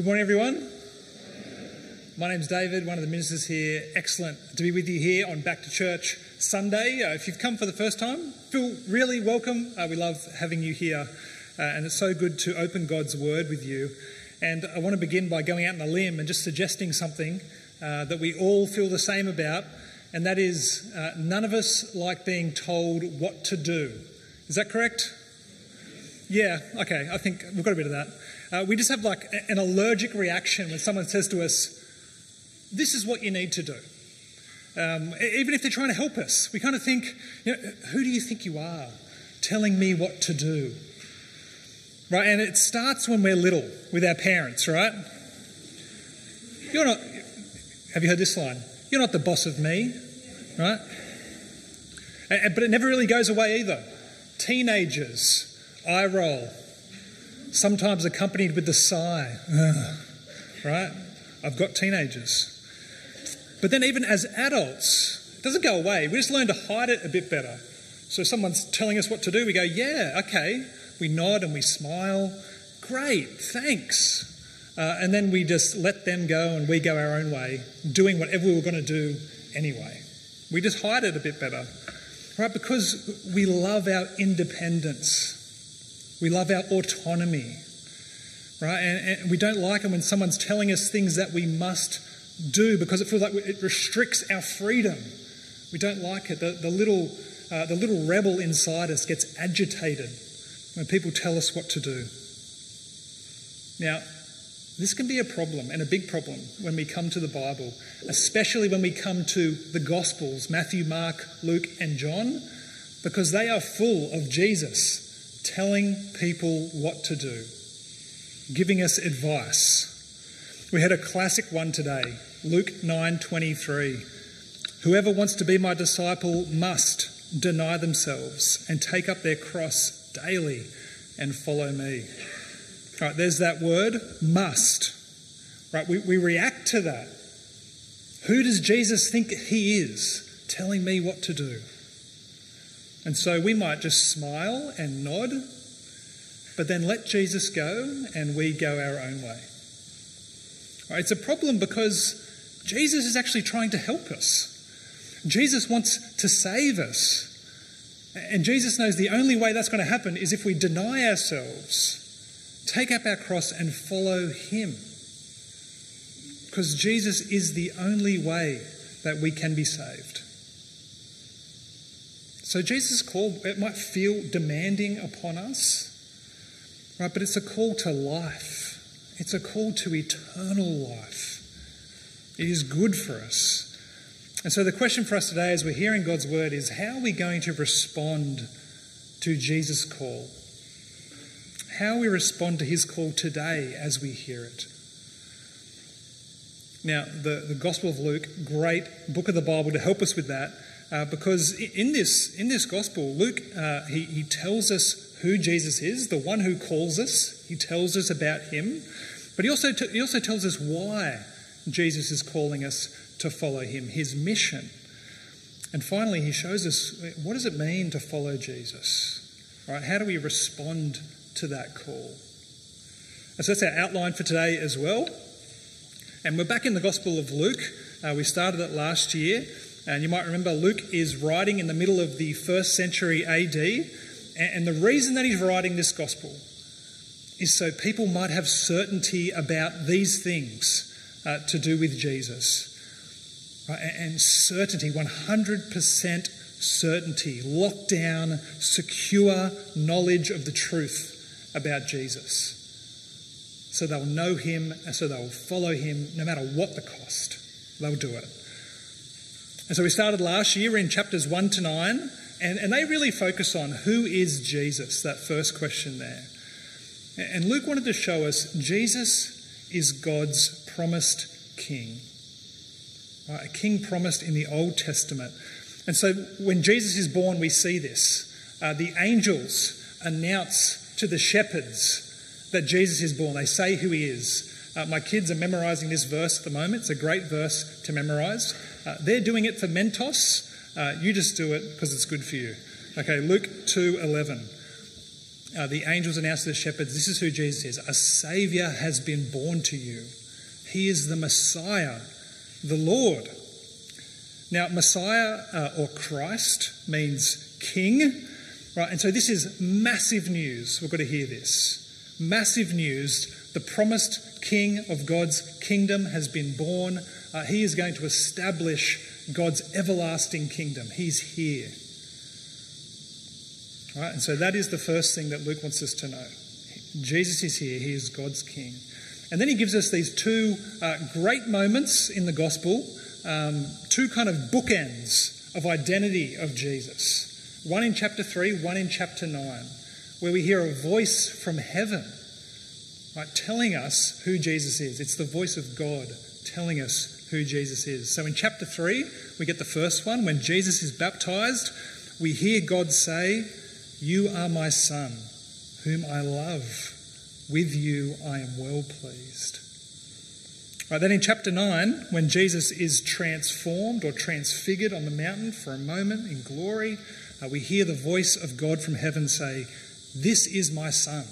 Good morning, everyone. My name's David, one of the ministers here. Excellent to be with you here on Back to Church Sunday. Uh, if you've come for the first time, feel really welcome. Uh, we love having you here, uh, and it's so good to open God's Word with you. And I want to begin by going out on a limb and just suggesting something uh, that we all feel the same about, and that is uh, none of us like being told what to do. Is that correct? Yeah, okay, I think we've got a bit of that. Uh, we just have like an allergic reaction when someone says to us, This is what you need to do. Um, even if they're trying to help us, we kind of think, you know, Who do you think you are telling me what to do? Right, and it starts when we're little with our parents, right? You're not, have you heard this line? You're not the boss of me, right? But it never really goes away either. Teenagers, eye roll, sometimes accompanied with the sigh, right? I've got teenagers. But then, even as adults, it doesn't go away. We just learn to hide it a bit better. So, someone's telling us what to do, we go, Yeah, okay. We nod and we smile. Great, thanks. Uh, and then we just let them go and we go our own way, doing whatever we were going to do anyway. We just hide it a bit better, right? Because we love our independence. We love our autonomy, right? And, and, we don't like it when someone's telling us things that we must do because it feels like it restricts our freedom. We don't like it. The, the little, uh, the little rebel inside us gets agitated when people tell us what to do. Now, this can be a problem and a big problem when we come to the Bible, especially when we come to the Gospels Matthew, Mark, Luke, and John, because they are full of Jesus telling people what to do, giving us advice. We had a classic one today, Luke 9:23. Whoever wants to be my disciple must deny themselves and take up their cross daily and follow me. Right, there's that word, must. Right, we, we react to that. Who does Jesus think he is telling me what to do? And so we might just smile and nod, but then let Jesus go and we go our own way. Right, it's a problem because Jesus is actually trying to help us. Jesus wants to save us. And Jesus knows the only way that's going to happen is if we deny ourselves, take up our cross, and follow Him. Because Jesus is the only way that we can be saved. So, Jesus' call, it might feel demanding upon us, right? But it's a call to life, it's a call to eternal life. It is good for us. And so, the question for us today as we're hearing God's word is how are we going to respond to Jesus' call? How we respond to his call today as we hear it. Now, the, the Gospel of Luke, great book of the Bible to help us with that. Uh, because in this, in this gospel, Luke, uh, he, he tells us who Jesus is, the one who calls us. He tells us about him. But he also, t- he also tells us why Jesus is calling us to follow him, his mission. And finally, he shows us what does it mean to follow Jesus? Right? How do we respond to that call? And so that's our outline for today as well. And we're back in the Gospel of Luke. Uh, we started it last year. And you might remember Luke is writing in the middle of the first century AD. And the reason that he's writing this gospel is so people might have certainty about these things uh, to do with Jesus. Right? And certainty, 100% certainty, lockdown, secure knowledge of the truth about Jesus. So they'll know him and so they'll follow him no matter what the cost. They'll do it. And so we started last year in chapters 1 to 9, and, and they really focus on who is Jesus, that first question there. And Luke wanted to show us Jesus is God's promised king, right? a king promised in the Old Testament. And so when Jesus is born, we see this. Uh, the angels announce to the shepherds that Jesus is born, they say who he is. Uh, my kids are memorizing this verse at the moment. It's a great verse to memorize. Uh, they're doing it for Mentos. Uh, you just do it because it's good for you. Okay, Luke 2:11. uh, the angels announced to the shepherds, This is who Jesus is. A Saviour has been born to you. He is the Messiah, the Lord. Now, Messiah uh, or Christ means king, right? And so this is massive news. We've got to hear this. Massive news. The promised king of God's kingdom has been born. Uh, he is going to establish God's everlasting kingdom. He's here. Right? And so that is the first thing that Luke wants us to know. Jesus is here, he is God's king. And then he gives us these two uh, great moments in the gospel, um, two kind of bookends of identity of Jesus. One in chapter 3, one in chapter 9, where we hear a voice from heaven right, telling us who Jesus is. It's the voice of God telling us who Jesus is. So in chapter 3, we get the first one. When Jesus is baptized, we hear God say, You are my son, whom I love. With you I am well pleased. Right, then in chapter 9, when Jesus is transformed or transfigured on the mountain for a moment in glory, uh, we hear the voice of God from heaven say, This is my son,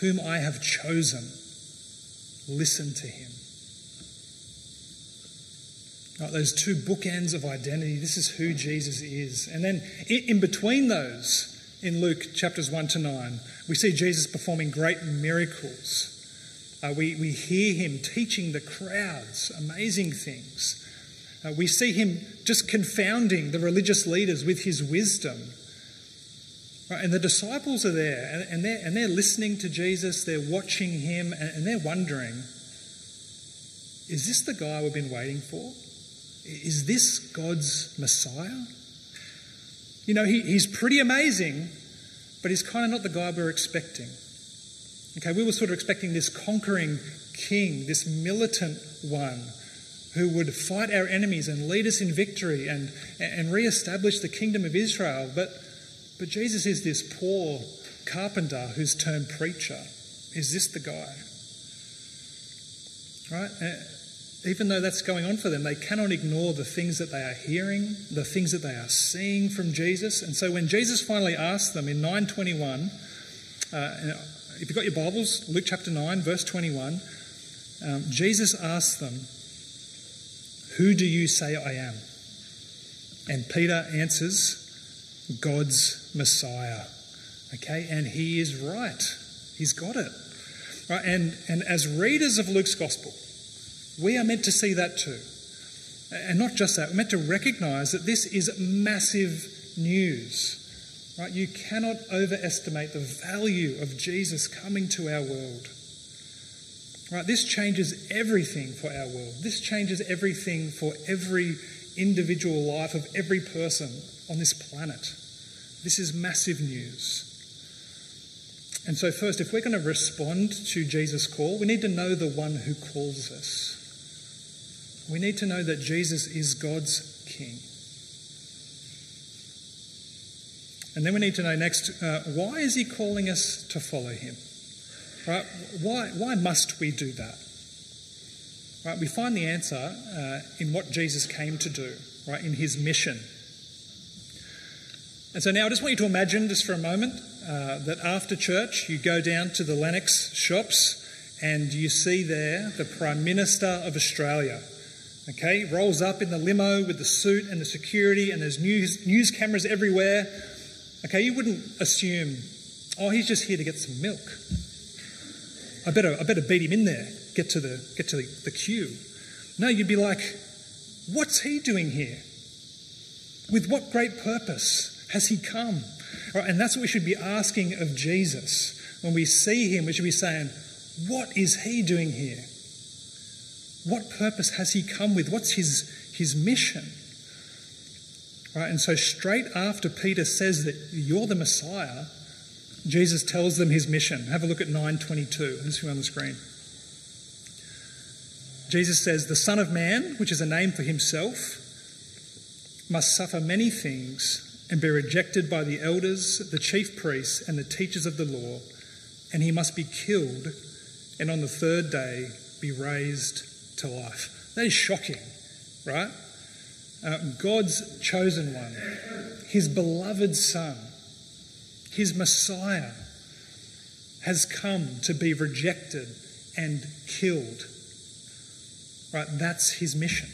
whom I have chosen. Listen to him. Right, those two bookends of identity, this is who Jesus is. And then in between those, in Luke chapters 1 to 9, we see Jesus performing great miracles. Uh, we, we hear him teaching the crowds amazing things. Uh, we see him just confounding the religious leaders with his wisdom. Right, and the disciples are there and, and, they're, and they're listening to Jesus, they're watching him, and, and they're wondering is this the guy we've been waiting for? Is this God's Messiah? You know, he, he's pretty amazing, but he's kind of not the guy we are expecting. Okay, we were sort of expecting this conquering king, this militant one who would fight our enemies and lead us in victory and, and re-establish the kingdom of Israel. But, but Jesus is this poor carpenter who's turned preacher. Is this the guy? Right? even though that's going on for them, they cannot ignore the things that they are hearing, the things that they are seeing from Jesus. And so when Jesus finally asks them in 921, uh, if you've got your Bibles, Luke chapter 9, verse 21, um, Jesus asks them, Who do you say I am? And Peter answers, God's Messiah. Okay, and he is right. He's got it. Right, and, and as readers of Luke's Gospel, we are meant to see that too. And not just that, we're meant to recognize that this is massive news. Right? You cannot overestimate the value of Jesus coming to our world. Right? This changes everything for our world. This changes everything for every individual life of every person on this planet. This is massive news. And so, first, if we're going to respond to Jesus' call, we need to know the one who calls us we need to know that Jesus is God's King. And then we need to know next uh, why is he calling us to follow him? Right? Why, why must we do that? Right? We find the answer uh, in what Jesus came to do, right? In his mission. And so now I just want you to imagine, just for a moment, uh, that after church you go down to the Lennox shops and you see there the Prime Minister of Australia Okay, rolls up in the limo with the suit and the security, and there's news, news cameras everywhere. Okay, you wouldn't assume, oh, he's just here to get some milk. I better, I better beat him in there, get to the, get to the, the queue. No, you'd be like, what's he doing here? With what great purpose has he come? Right, and that's what we should be asking of Jesus. When we see him, we should be saying, what is he doing here? what purpose has he come with? What's his, his mission? Right, and so straight after Peter says that you're the Messiah, Jesus tells them his mission. Have a look at 922. This is on the screen. Jesus says, The Son of Man, which is a name for himself, must suffer many things and be rejected by the elders, the chief priests, and the teachers of the law, and he must be killed, and on the third day be raised to life. That is shocking, right? Uh, God's chosen one, his beloved Son, his Messiah, has come to be rejected and killed. Right, that's his mission.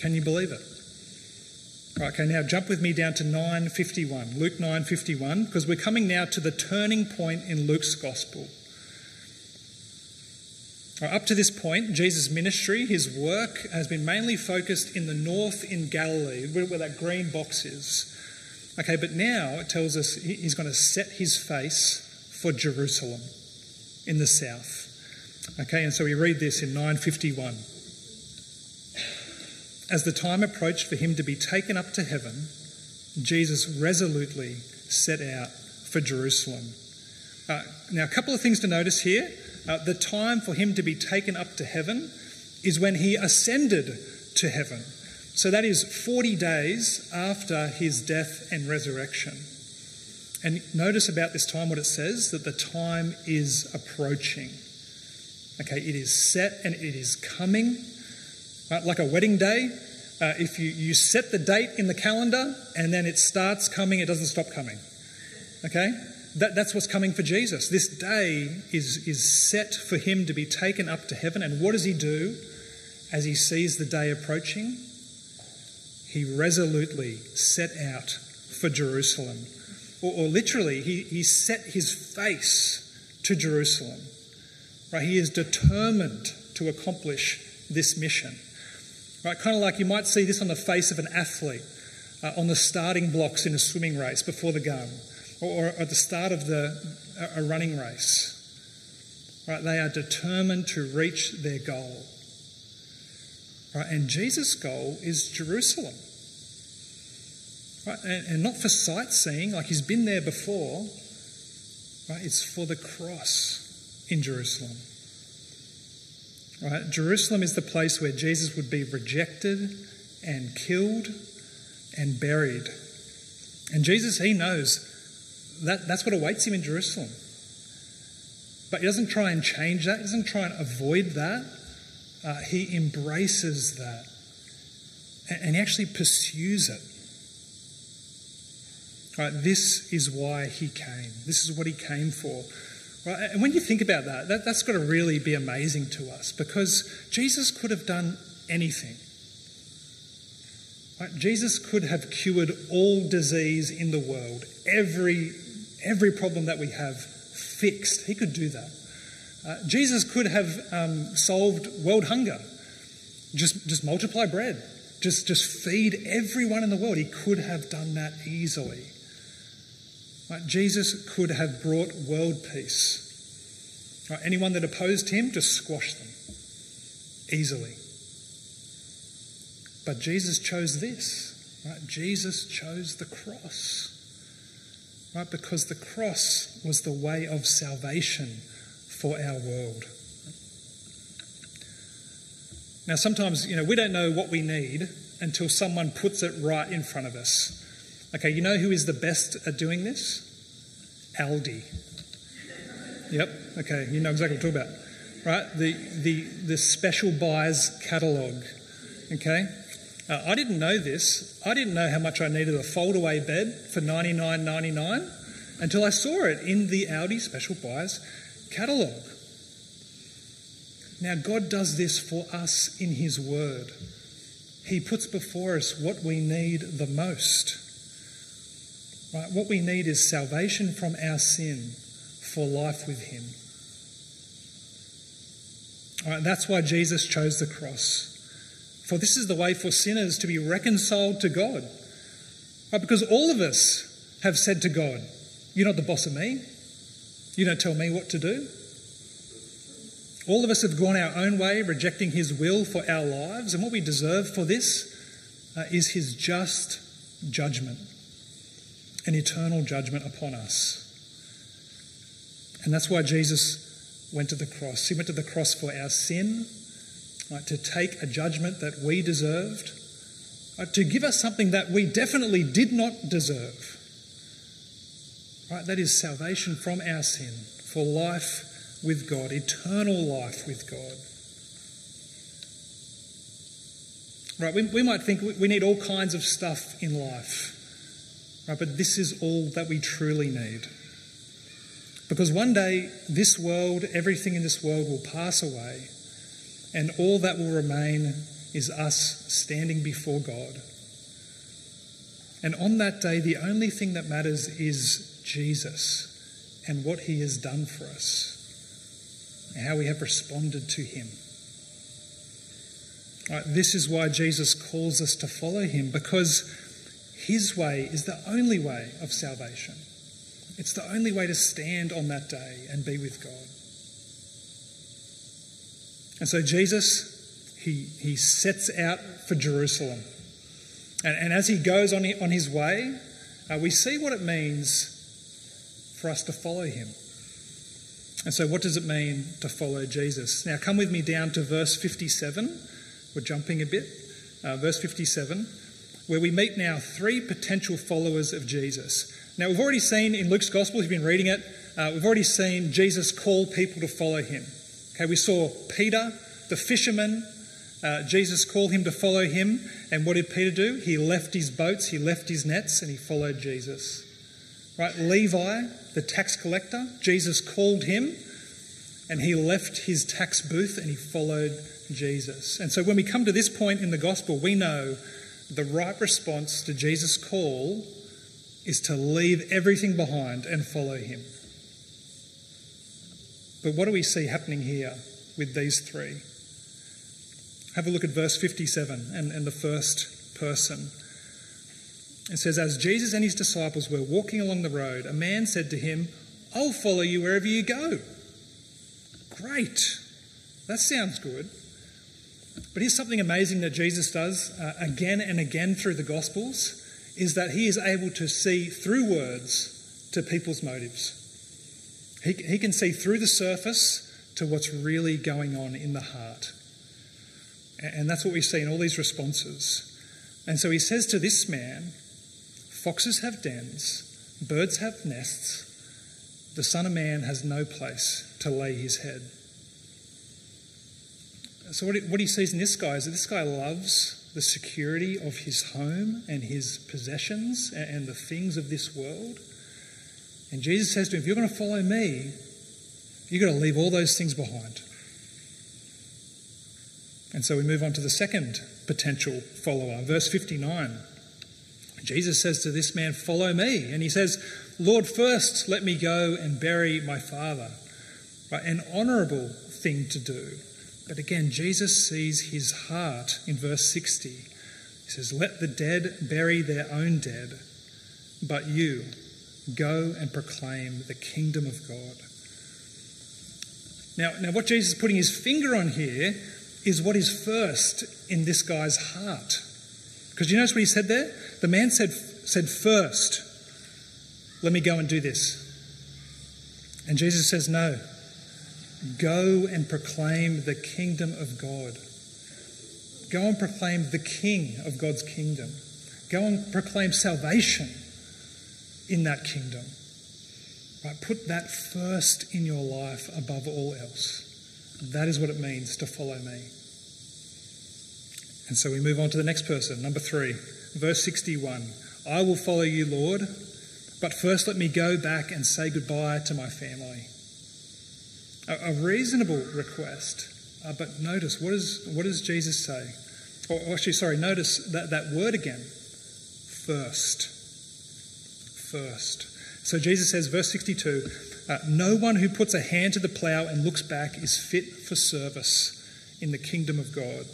Can you believe it? Okay, now jump with me down to 951, Luke 951, because we're coming now to the turning point in Luke's gospel. Right, up to this point, Jesus' ministry, his work, has been mainly focused in the north in Galilee, where that green box is. Okay, but now it tells us he's going to set his face for Jerusalem in the south. Okay, and so we read this in 951. As the time approached for him to be taken up to heaven, Jesus resolutely set out for Jerusalem. Uh, now, a couple of things to notice here. Uh, the time for him to be taken up to heaven is when he ascended to heaven. So that is 40 days after his death and resurrection. And notice about this time what it says that the time is approaching. Okay, it is set and it is coming. Right? Like a wedding day, uh, if you, you set the date in the calendar and then it starts coming, it doesn't stop coming. Okay? That, that's what's coming for Jesus. This day is, is set for him to be taken up to heaven. And what does he do as he sees the day approaching? He resolutely set out for Jerusalem. Or, or literally, he, he set his face to Jerusalem. Right? He is determined to accomplish this mission. Right? Kind of like you might see this on the face of an athlete uh, on the starting blocks in a swimming race before the gun, or, or at the start of the, a running race. Right? They are determined to reach their goal. Right? And Jesus' goal is Jerusalem. Right? And, and not for sightseeing, like he's been there before. Right? It's for the cross in Jerusalem. Right? Jerusalem is the place where Jesus would be rejected and killed and buried. And Jesus, he knows that that's what awaits him in Jerusalem. But he doesn't try and change that, he doesn't try and avoid that. Uh, he embraces that. And, and he actually pursues it. Right, this is why he came. This is what he came for. Right? And when you think about that, that, that's got to really be amazing to us because Jesus could have done anything. Right? Jesus could have cured all disease in the world, every, every problem that we have fixed. He could do that. Uh, Jesus could have um, solved world hunger. Just, just multiply bread. Just, just feed everyone in the world. He could have done that easily. Right? Jesus could have brought world peace. Right? Anyone that opposed him, just squash them easily. But Jesus chose this. Right? Jesus chose the cross. Right? Because the cross was the way of salvation for our world. Now, sometimes, you know, we don't know what we need until someone puts it right in front of us. Okay, you know who is the best at doing this? Aldi. Yep, okay, you know exactly what I'm talking about. Right? The, the, the special buys catalogue. Okay? Uh, I didn't know this. I didn't know how much I needed a fold-away bed for $99.99 until I saw it in the Aldi Special Buys catalogue. Now, God does this for us in His Word. He puts before us what we need the most. Right? What we need is salvation from our sin for life with Him. Right, that's why Jesus chose the cross. For this is the way for sinners to be reconciled to God. Right, because all of us have said to God, You're not the boss of me. You don't tell me what to do. All of us have gone our own way, rejecting His will for our lives, and what we deserve for this uh, is His just judgment an eternal judgment upon us. And that's why Jesus went to the cross. He went to the cross for our sin, right, to take a judgment that we deserved, right, to give us something that we definitely did not deserve. Right, that is salvation from our sin, for life with God, eternal life with God. Right, we, we might think we need all kinds of stuff in life. Right, but this is all that we truly need. Because one day, this world, everything in this world will pass away, and all that will remain is us standing before God. And on that day, the only thing that matters is Jesus and what he has done for us, and how we have responded to him. Right, this is why Jesus calls us to follow him, because his way is the only way of salvation. It's the only way to stand on that day and be with God. And so Jesus, he, he sets out for Jerusalem. And, and as he goes on, on his way, uh, we see what it means for us to follow him. And so, what does it mean to follow Jesus? Now, come with me down to verse 57. We're jumping a bit. Uh, verse 57, where we meet now three potential followers of Jesus. Now, we've already seen in Luke's Gospel, if you've been reading it, uh, we've already seen Jesus call people to follow him. Okay, we saw Peter, the fisherman. Uh, Jesus called him to follow him. And what did Peter do? He left his boats, he left his nets, and he followed Jesus. Right? Levi, the tax collector, Jesus called him and he left his tax booth and he followed Jesus. And so when we come to this point in the gospel, we know the right response to Jesus' call is to leave everything behind and follow him. But what do we see happening here with these three? Have a look at verse 57 and, and the first person. It says, As Jesus and his disciples were walking along the road, a man said to him, I'll follow you wherever you go. Great. That sounds good. But here's something amazing that Jesus does uh, again and again through the Gospels is that he is able to see through words to people's motives. He, he can see through the surface to what's really going on in the heart. And that's what we see in all these responses. And so he says to this man, Foxes have dens, birds have nests. The Son of Man has no place to lay his head. So, what he, what he sees in this guy is that this guy loves the security of his home and his possessions and the things of this world. And Jesus says to him, If you're going to follow me, you've got to leave all those things behind. And so we move on to the second potential follower, verse 59. Jesus says to this man, Follow me. And he says, Lord, first let me go and bury my father. Right? An honourable thing to do. But again, Jesus sees his heart in verse 60. He says, Let the dead bury their own dead, but you go and proclaim the kingdom of God. Now, now what Jesus is putting his finger on here is what is first in this guy's heart. Because you notice what he said there? The man said, said first, let me go and do this. And Jesus says, no. Go and proclaim the kingdom of God. Go and proclaim the king of God's kingdom. Go and proclaim salvation in that kingdom. Right? Put that first in your life above all else. That is what it means to follow me. And so we move on to the next person, number three. Verse 61 I will follow you, Lord, but first let me go back and say goodbye to my family. A, a reasonable request, uh, but notice what, is, what does Jesus say? Or, actually, sorry, notice that, that word again first. First. So Jesus says, verse 62 uh, No one who puts a hand to the plough and looks back is fit for service in the kingdom of God.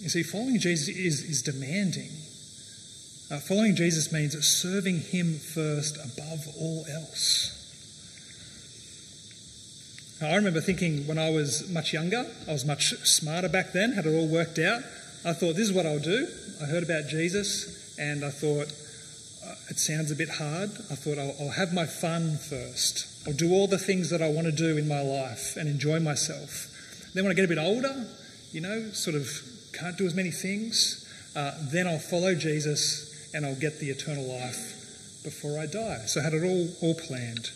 You see, following Jesus is, is demanding. Uh, following Jesus means serving Him first above all else. Now, I remember thinking when I was much younger, I was much smarter back then, had it all worked out. I thought, this is what I'll do. I heard about Jesus and I thought, uh, it sounds a bit hard. I thought, I'll, I'll have my fun first. I'll do all the things that I want to do in my life and enjoy myself. Then, when I get a bit older, you know, sort of can't do as many things, uh, then I'll follow Jesus and I'll get the eternal life before I die. So I had it all, all planned.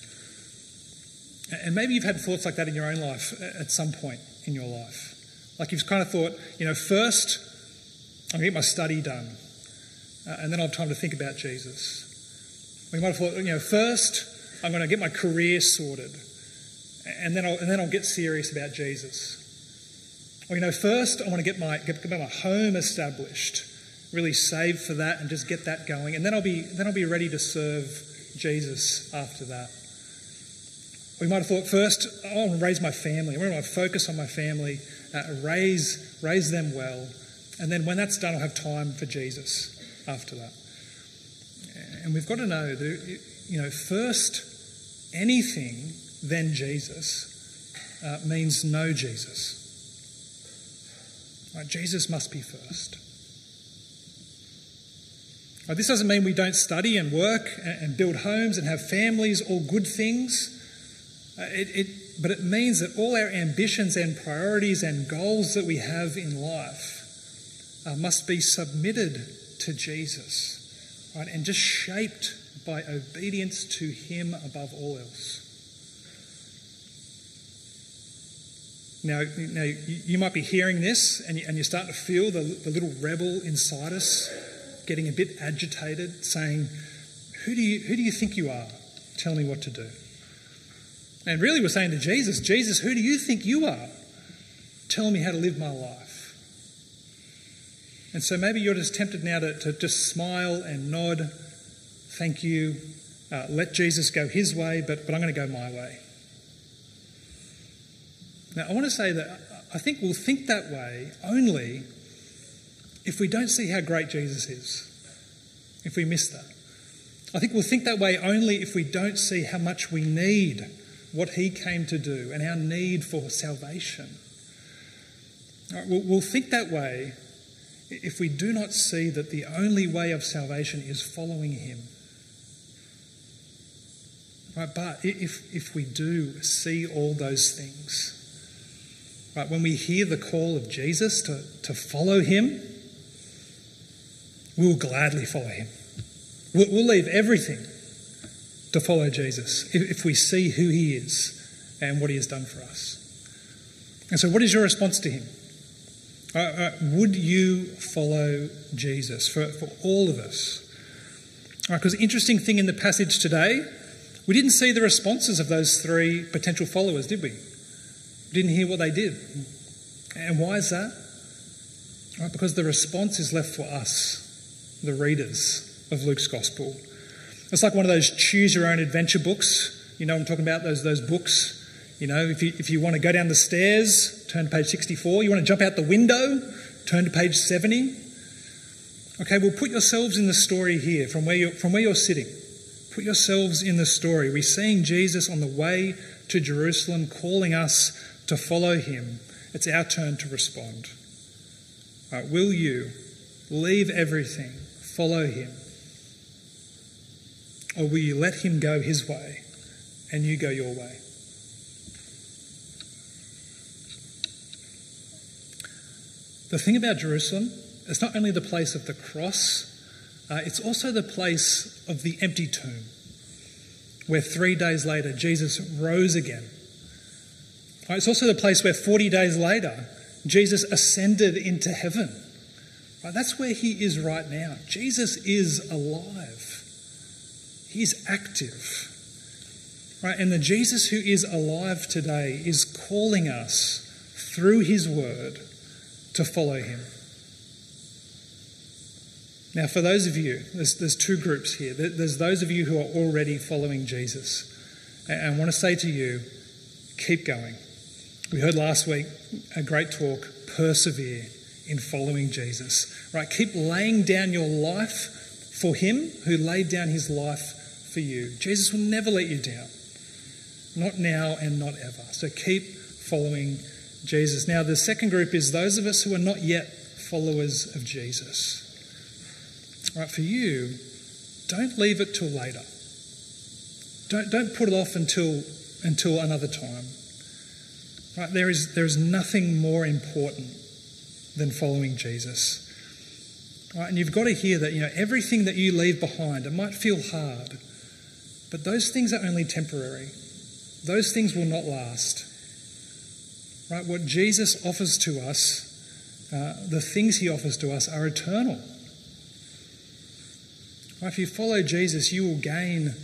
And maybe you've had thoughts like that in your own life at some point in your life. Like you've kind of thought, you know, first I'm going to get my study done, uh, and then I'll have time to think about Jesus. Or you might have thought, you know, first I'm going to get my career sorted, and then I'll, and then I'll get serious about Jesus. Or, you know, first I want to get my, get, get my home established, really save for that and just get that going, and then I'll be, then I'll be ready to serve Jesus after that. We might have thought first, I want to raise my family. I want to focus on my family, uh, raise, raise them well. And then when that's done, I'll have time for Jesus after that. And we've got to know that, you know, first anything, then Jesus uh, means no Jesus. Right, Jesus must be first. Right, this doesn't mean we don't study and work and build homes and have families, all good things. Uh, it, it, but it means that all our ambitions and priorities and goals that we have in life uh, must be submitted to Jesus, right, and just shaped by obedience to Him above all else. Now, now you might be hearing this and you, and you start to feel the, the little rebel inside us getting a bit agitated, saying, who do, you, who do you think you are? Tell me what to do. And really, we're saying to Jesus, Jesus, who do you think you are? Tell me how to live my life. And so maybe you're just tempted now to, to just smile and nod, thank you, uh, let Jesus go his way, but, but I'm going to go my way. Now, I want to say that I think we'll think that way only if we don't see how great Jesus is, if we miss that. I think we'll think that way only if we don't see how much we need what he came to do and our need for salvation. Right, we'll, we'll think that way if we do not see that the only way of salvation is following him. Right, but if, if we do see all those things, right, when we hear the call of Jesus to, to follow him, we'll gladly follow him. We'll, we'll leave everything to follow Jesus if we see who he is and what he has done for us. And so, what is your response to him? Uh, uh, would you follow Jesus for, for all of us? Because right, interesting thing in the passage today, we didn't see the responses of those three potential followers, did we? We didn't hear what they did. And why is that? Right, because the response is left for us, the readers of Luke's Gospel. It's like one of those choose your own adventure books. You know I'm talking about? Those, those books. You know, if you, if you want to go down the stairs, turn to page 64. You want to jump out the window, turn to page 70. Okay, well, put yourselves in the story here from where you're, from where you're sitting. Put yourselves in the story. We're seeing Jesus on the way to Jerusalem calling us to follow him. It's our turn to respond. Right, will you leave everything, follow him? Or will you let him go his way and you go your way? The thing about Jerusalem, it's not only the place of the cross, uh, it's also the place of the empty tomb, where three days later Jesus rose again. Uh, it's also the place where 40 days later Jesus ascended into heaven. Right, that's where he is right now. Jesus is alive. He's active. Right? And the Jesus who is alive today is calling us through his word to follow him. Now, for those of you, there's, there's two groups here. There's those of you who are already following Jesus. And I want to say to you, keep going. We heard last week a great talk persevere in following Jesus. Right? Keep laying down your life for him who laid down his life for you. Jesus will never let you down. Not now and not ever. So keep following Jesus. Now, the second group is those of us who are not yet followers of Jesus. Right, for you, don't leave it till later. Don't, don't put it off until, until another time. Right, there, is, there is nothing more important than following Jesus. Right, and you've got to hear that you know everything that you leave behind, it might feel hard. But those things are only temporary. Those things will not last. Right? What Jesus offers to us, uh, the things he offers to us, are eternal. Right? If you follow Jesus, you will gain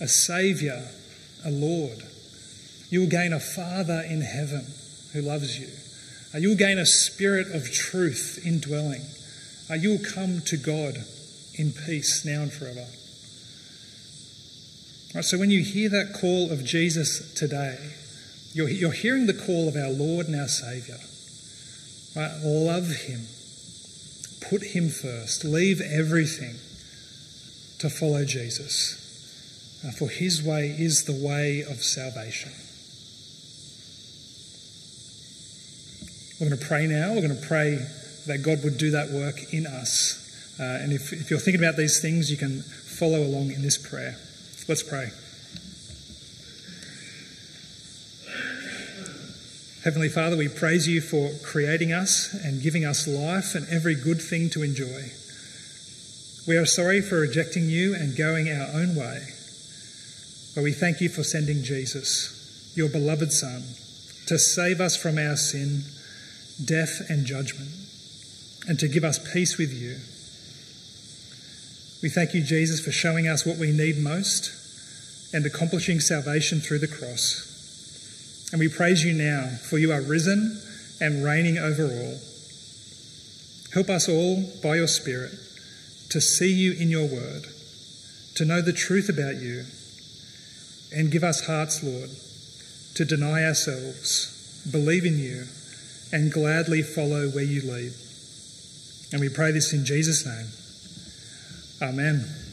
a Saviour, a Lord. You will gain a Father in heaven who loves you. Uh, you will gain a spirit of truth indwelling. Uh, you will come to God in peace now and forever. Right, so when you hear that call of Jesus today, you're, you're hearing the call of our Lord and our Saviour. Right? Love Him. Put Him first. Leave everything to follow Jesus. Uh, for His way is the way of salvation. We're going to pray now. We're going to pray that God would do that work in us. Uh, and if, if you're thinking about these things, you can follow along in this prayer. Let's pray. Heavenly Father, we praise you for creating us and giving us life and every good thing to enjoy. We are sorry for rejecting you and going our own way. But we thank you for sending Jesus, your beloved Son, to save us from our sin, death, and judgment, and to give us peace with you. We thank you, Jesus, for showing us what we need most and accomplishing salvation through the cross. And we praise you now, for you are risen and reigning over all. Help us all, by your Spirit, to see you in your word, to know the truth about you, and give us hearts, Lord, to deny ourselves, believe in you, and gladly follow where you lead. And we pray this in Jesus' name. Amen.